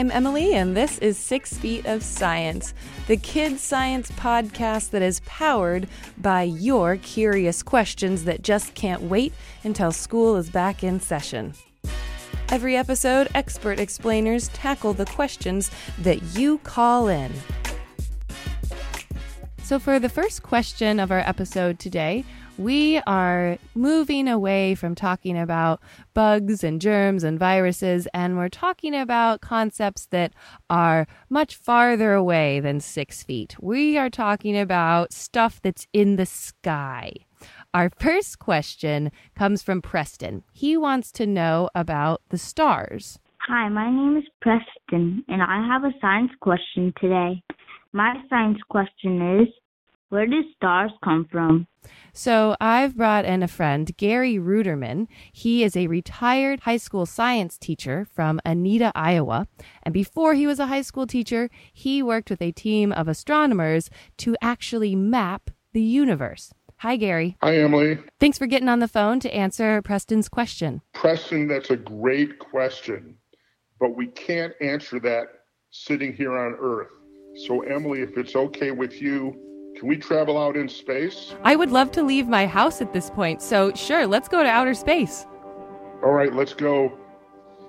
I'm Emily, and this is Six Feet of Science, the kids' science podcast that is powered by your curious questions that just can't wait until school is back in session. Every episode, expert explainers tackle the questions that you call in. So, for the first question of our episode today, we are moving away from talking about bugs and germs and viruses, and we're talking about concepts that are much farther away than six feet. We are talking about stuff that's in the sky. Our first question comes from Preston. He wants to know about the stars. Hi, my name is Preston, and I have a science question today. My science question is Where do stars come from? So I've brought in a friend, Gary Ruderman. He is a retired high school science teacher from Anita, Iowa. And before he was a high school teacher, he worked with a team of astronomers to actually map the universe. Hi, Gary. Hi, Emily. Thanks for getting on the phone to answer Preston's question. Preston, that's a great question, but we can't answer that sitting here on Earth. So, Emily, if it's okay with you, can we travel out in space? I would love to leave my house at this point, so sure, let's go to outer space. All right, let's go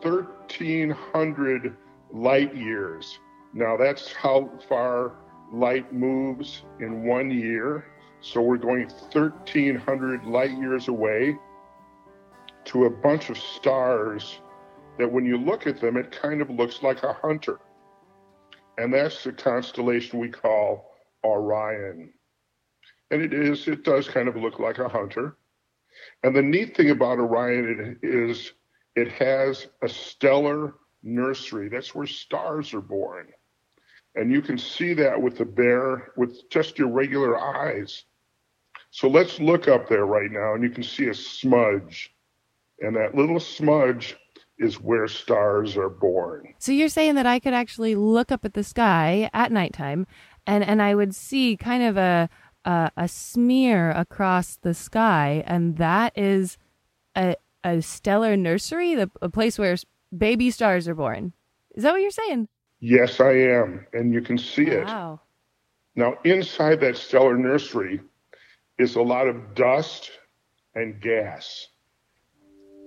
1,300 light years. Now, that's how far light moves in one year. So, we're going 1,300 light years away to a bunch of stars that when you look at them, it kind of looks like a hunter. And that's the constellation we call Orion. And it is, it does kind of look like a hunter. And the neat thing about Orion is it has a stellar nursery. That's where stars are born. And you can see that with the bare, with just your regular eyes. So let's look up there right now, and you can see a smudge. And that little smudge is where stars are born. So you're saying that I could actually look up at the sky at nighttime and and I would see kind of a a, a smear across the sky, and that is a a stellar nursery, the a place where baby stars are born. Is that what you're saying? Yes, I am, and you can see it. Wow. Now, inside that stellar nursery is a lot of dust and gas.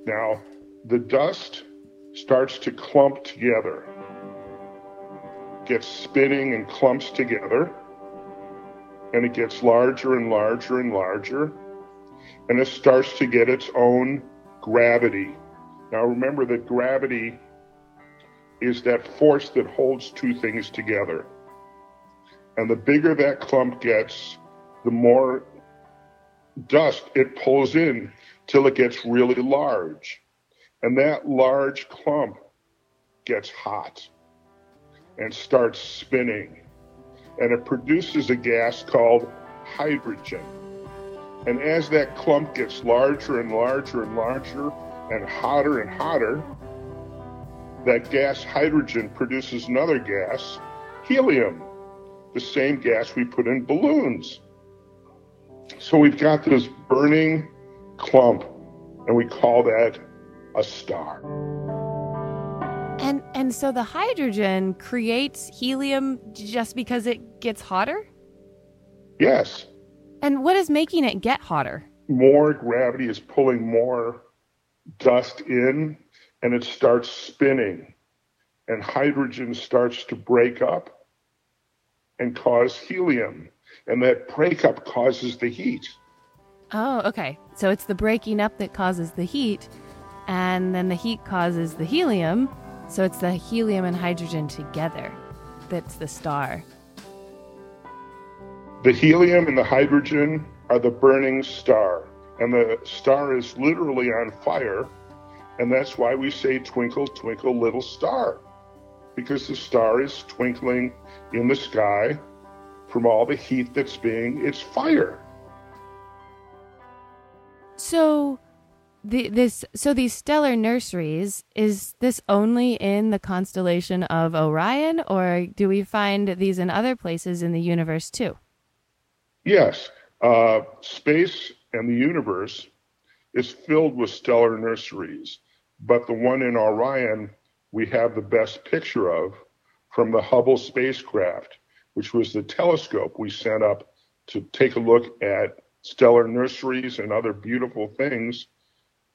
Now, the dust starts to clump together gets spinning and clumps together, and it gets larger and larger and larger, and it starts to get its own gravity. Now, remember that gravity is that force that holds two things together. And the bigger that clump gets, the more dust it pulls in till it gets really large. And that large clump gets hot and starts spinning. And it produces a gas called hydrogen. And as that clump gets larger and larger and larger and hotter and hotter, that gas hydrogen produces another gas, helium, the same gas we put in balloons. So we've got this burning clump, and we call that a star. And and so the hydrogen creates helium just because it gets hotter? Yes. And what is making it get hotter? More gravity is pulling more dust in and it starts spinning and hydrogen starts to break up and cause helium and that breakup causes the heat. Oh, okay. So it's the breaking up that causes the heat and then the heat causes the helium so it's the helium and hydrogen together that's the star. The helium and the hydrogen are the burning star, and the star is literally on fire, and that's why we say twinkle, twinkle, little star, because the star is twinkling in the sky from all the heat that's being, it's fire. So the, this so these stellar nurseries is this only in the constellation of Orion or do we find these in other places in the universe too? Yes, uh, space and the universe is filled with stellar nurseries, but the one in Orion we have the best picture of from the Hubble spacecraft, which was the telescope we sent up to take a look at stellar nurseries and other beautiful things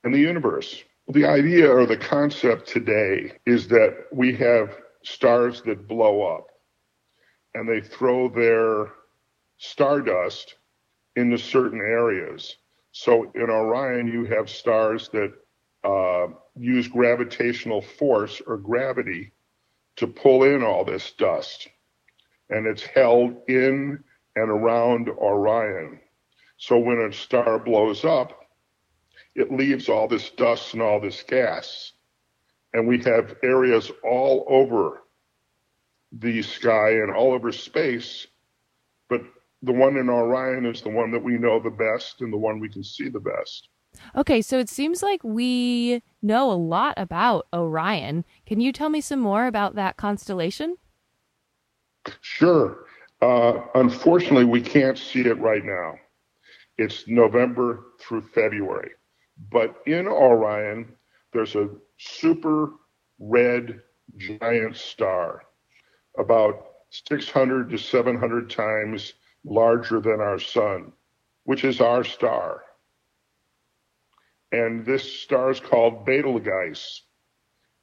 in the universe. The idea or the concept today is that we have stars that blow up and they throw their stardust into certain areas. So in Orion, you have stars that uh, use gravitational force or gravity to pull in all this dust. And it's held in and around Orion. So when a star blows up, it leaves all this dust and all this gas. And we have areas all over the sky and all over space, but the one in Orion is the one that we know the best and the one we can see the best. Okay, so it seems like we know a lot about Orion. Can you tell me some more about that constellation? Sure. Uh, unfortunately, we can't see it right now. It's November through February. But in Orion, there's a super red giant star, about 600 to 700 times larger than our sun, which is our star. And this star is called Betelgeuse.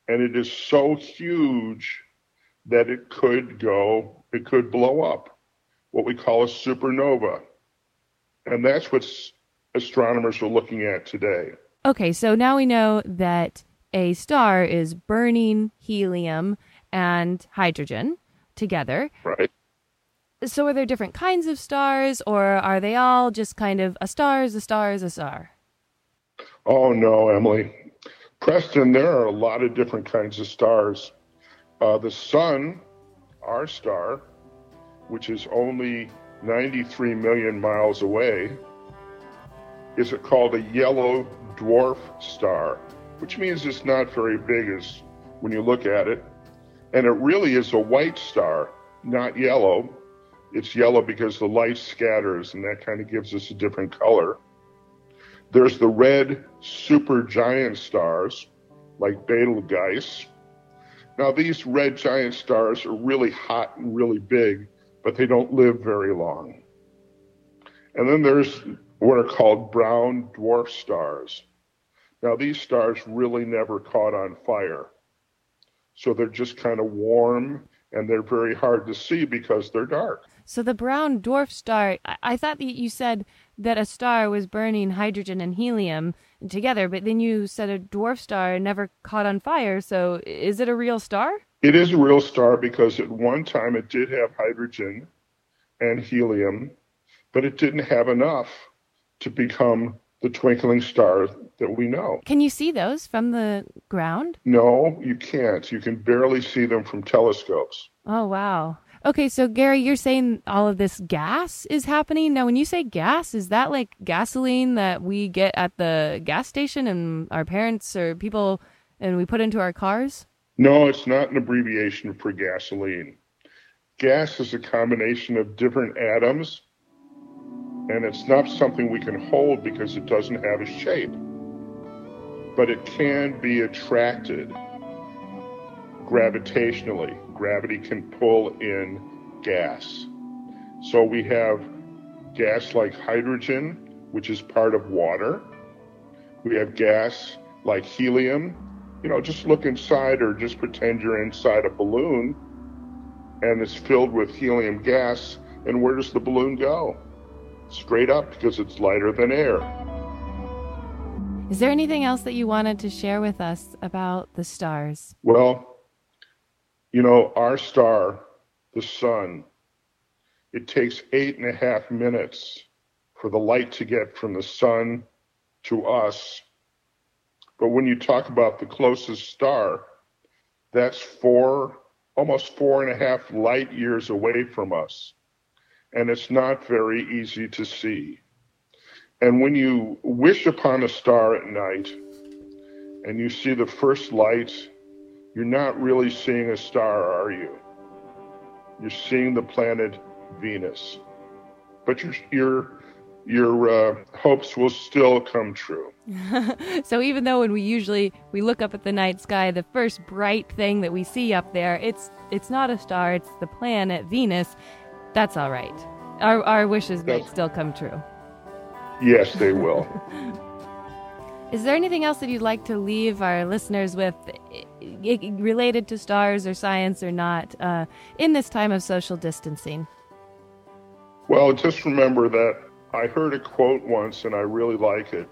And it is so huge that it could go, it could blow up, what we call a supernova. And that's what astronomers are looking at today. Okay, so now we know that a star is burning helium and hydrogen together. Right. So are there different kinds of stars, or are they all just kind of a star is a star is a star? Oh, no, Emily. Preston, there are a lot of different kinds of stars. Uh, the sun, our star, which is only 93 million miles away, is it called a yellow dwarf star, which means it's not very big as when you look at it. And it really is a white star, not yellow. It's yellow because the light scatters and that kind of gives us a different color. There's the red supergiant stars like Betelgeuse. Now, these red giant stars are really hot and really big, but they don't live very long. And then there's what are called brown dwarf stars. Now, these stars really never caught on fire. So they're just kind of warm and they're very hard to see because they're dark. So the brown dwarf star, I, I thought that you said that a star was burning hydrogen and helium together, but then you said a dwarf star never caught on fire. So is it a real star? It is a real star because at one time it did have hydrogen and helium, but it didn't have enough to become the twinkling stars that we know. Can you see those from the ground? No, you can't. You can barely see them from telescopes. Oh, wow. Okay, so Gary, you're saying all of this gas is happening. Now, when you say gas, is that like gasoline that we get at the gas station and our parents or people and we put into our cars? No, it's not an abbreviation for gasoline. Gas is a combination of different atoms and it's not something we can hold because it doesn't have a shape. But it can be attracted gravitationally. Gravity can pull in gas. So we have gas like hydrogen, which is part of water. We have gas like helium. You know, just look inside or just pretend you're inside a balloon and it's filled with helium gas. And where does the balloon go? Straight up because it's lighter than air. Is there anything else that you wanted to share with us about the stars? Well, you know, our star, the sun, it takes eight and a half minutes for the light to get from the sun to us. But when you talk about the closest star, that's four, almost four and a half light years away from us and it's not very easy to see. And when you wish upon a star at night and you see the first light, you're not really seeing a star, are you? You're seeing the planet Venus. But you're, you're your uh, hopes will still come true. so even though when we usually we look up at the night sky, the first bright thing that we see up there, it's it's not a star, it's the planet Venus. That's all right. Our our wishes That's, might still come true. Yes, they will. Is there anything else that you'd like to leave our listeners with, related to stars or science or not, uh, in this time of social distancing? Well, just remember that I heard a quote once and I really like it.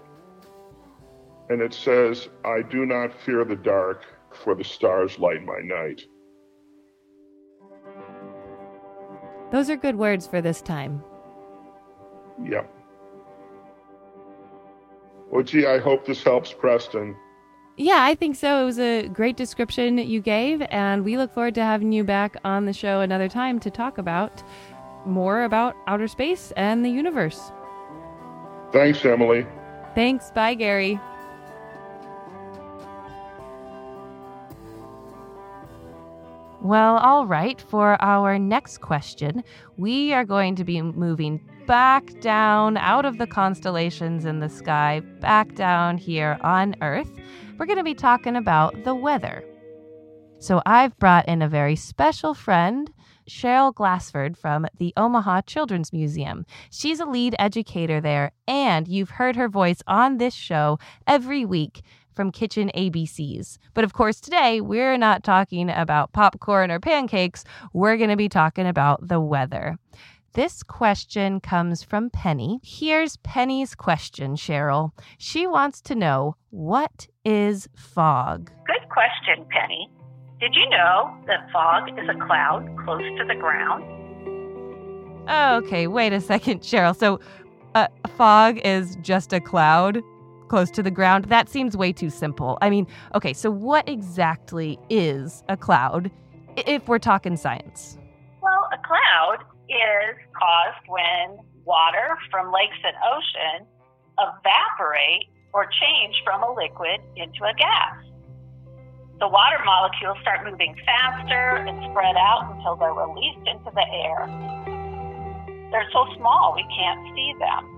And it says, I do not fear the dark, for the stars light my night. Those are good words for this time. Yep. Well, gee, I hope this helps, Preston. Yeah, I think so. It was a great description you gave, and we look forward to having you back on the show another time to talk about more about outer space and the universe. Thanks, Emily. Thanks. Bye, Gary. Well, all right. For our next question, we are going to be moving back down out of the constellations in the sky, back down here on Earth. We're going to be talking about the weather. So I've brought in a very special friend. Cheryl Glassford from the Omaha Children's Museum. She's a lead educator there, and you've heard her voice on this show every week from Kitchen ABCs. But of course, today we're not talking about popcorn or pancakes. We're going to be talking about the weather. This question comes from Penny. Here's Penny's question, Cheryl. She wants to know what is fog? Good question, Penny. Did you know that fog is a cloud close to the ground? Okay, wait a second, Cheryl. So, uh, fog is just a cloud close to the ground. That seems way too simple. I mean, okay, so what exactly is a cloud if we're talking science? Well, a cloud is caused when water from lakes and ocean evaporate or change from a liquid into a gas. The water molecules start moving faster and spread out until they're released into the air. They're so small we can't see them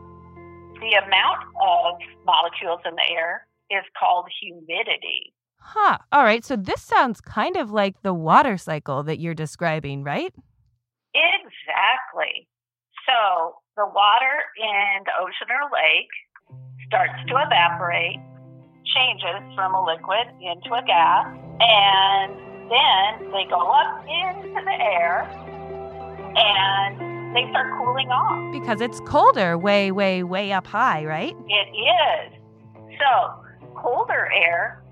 the amount of molecules in the air is called humidity. Huh. All right. So this sounds kind of like the water cycle that you're describing, right? Exactly. So the water in the ocean or lake starts to evaporate, changes from a liquid into a gas, and then they go up into the air and they start cooling off. Because it's colder way, way, way up high, right? It is. So, colder air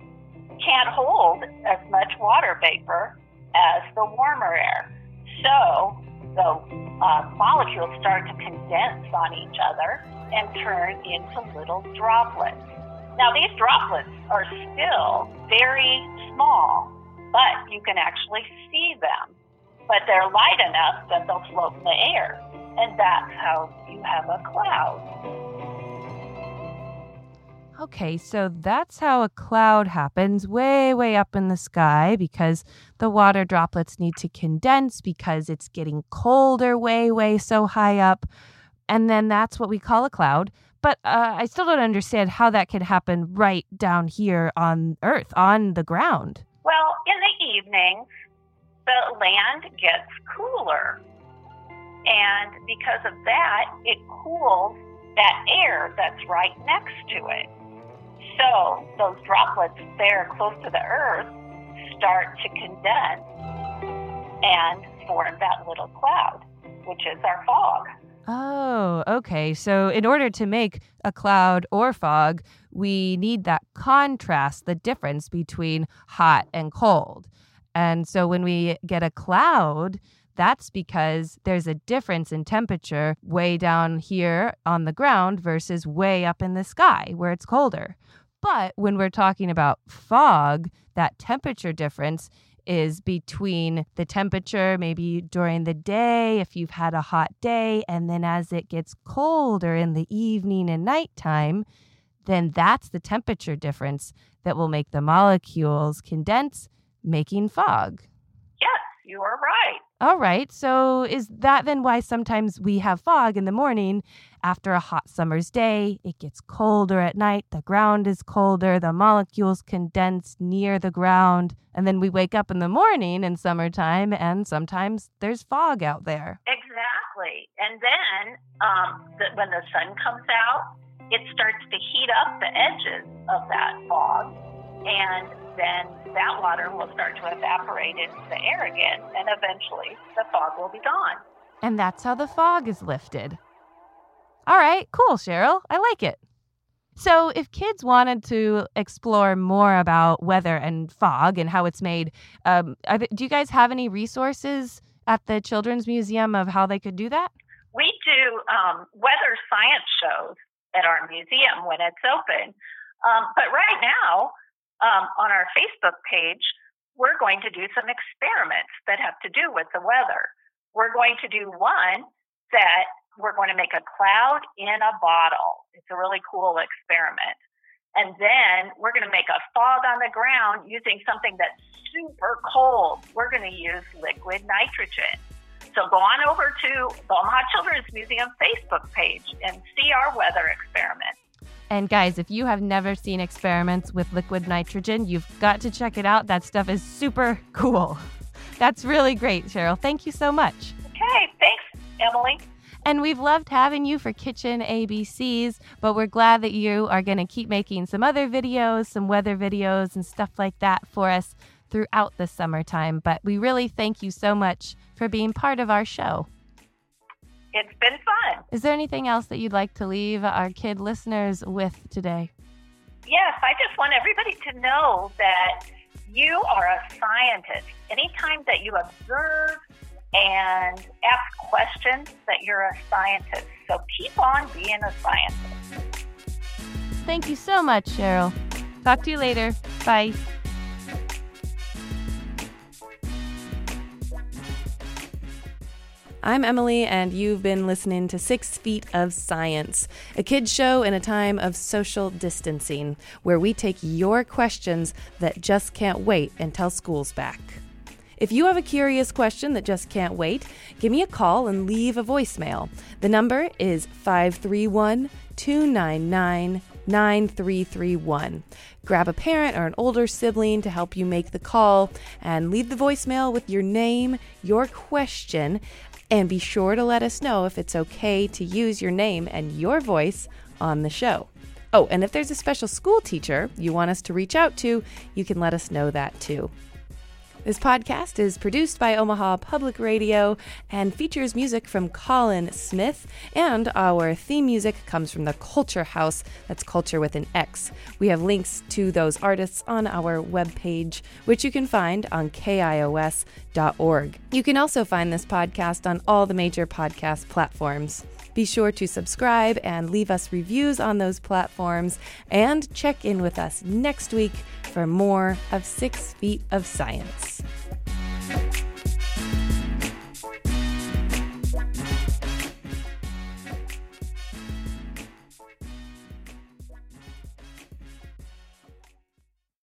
can't hold as much water vapor as the warmer air. So, the uh, molecules start to condense on each other and turn into little droplets. Now, these droplets are still very small, but you can actually see them but they're light enough that they'll float in the air. And that's how you have a cloud. Okay, so that's how a cloud happens way, way up in the sky because the water droplets need to condense because it's getting colder way, way so high up. And then that's what we call a cloud. But uh, I still don't understand how that could happen right down here on Earth, on the ground. Well, in the evenings, the land gets cooler. And because of that, it cools that air that's right next to it. So those droplets there close to the earth start to condense and form that little cloud, which is our fog. Oh, okay. So, in order to make a cloud or fog, we need that contrast, the difference between hot and cold. And so when we get a cloud, that's because there's a difference in temperature way down here on the ground versus way up in the sky where it's colder. But when we're talking about fog, that temperature difference is between the temperature maybe during the day, if you've had a hot day, and then as it gets colder in the evening and nighttime, then that's the temperature difference that will make the molecules condense making fog. Yes, you are right. All right. So is that then why sometimes we have fog in the morning after a hot summer's day? It gets colder at night, the ground is colder, the molecules condense near the ground, and then we wake up in the morning in summertime and sometimes there's fog out there. Exactly. And then um, the, when the sun comes out, it starts to heat up the edges of that fog and then that water will start to evaporate into the air again, and eventually the fog will be gone. And that's how the fog is lifted. All right, cool, Cheryl. I like it. So, if kids wanted to explore more about weather and fog and how it's made, um, do you guys have any resources at the Children's Museum of how they could do that? We do um, weather science shows at our museum when it's open. Um, but right now, um, on our Facebook page, we're going to do some experiments that have to do with the weather. We're going to do one that we're going to make a cloud in a bottle. It's a really cool experiment. And then we're going to make a fog on the ground using something that's super cold. We're going to use liquid nitrogen. So go on over to the Omaha Children's Museum Facebook page and see our weather experiment. And guys, if you have never seen experiments with liquid nitrogen, you've got to check it out. That stuff is super cool. That's really great, Cheryl. Thank you so much. Okay, thanks, Emily. And we've loved having you for Kitchen ABCs, but we're glad that you are going to keep making some other videos, some weather videos, and stuff like that for us throughout the summertime. But we really thank you so much for being part of our show. It's been fun. Is there anything else that you'd like to leave our kid listeners with today? Yes, I just want everybody to know that you are a scientist. Anytime that you observe and ask questions, that you're a scientist. So keep on being a scientist. Thank you so much, Cheryl. Talk to you later. Bye. I'm Emily, and you've been listening to Six Feet of Science, a kids show in a time of social distancing, where we take your questions that just can't wait until school's back. If you have a curious question that just can't wait, give me a call and leave a voicemail. The number is 531 299 9331. Grab a parent or an older sibling to help you make the call and leave the voicemail with your name, your question, and be sure to let us know if it's okay to use your name and your voice on the show. Oh, and if there's a special school teacher you want us to reach out to, you can let us know that too. This podcast is produced by Omaha Public Radio and features music from Colin Smith, and our theme music comes from the Culture House. That's Culture with an X. We have links to those artists on our webpage, which you can find on kios.org. You can also find this podcast on all the major podcast platforms. Be sure to subscribe and leave us reviews on those platforms, and check in with us next week for more of Six Feet of Science.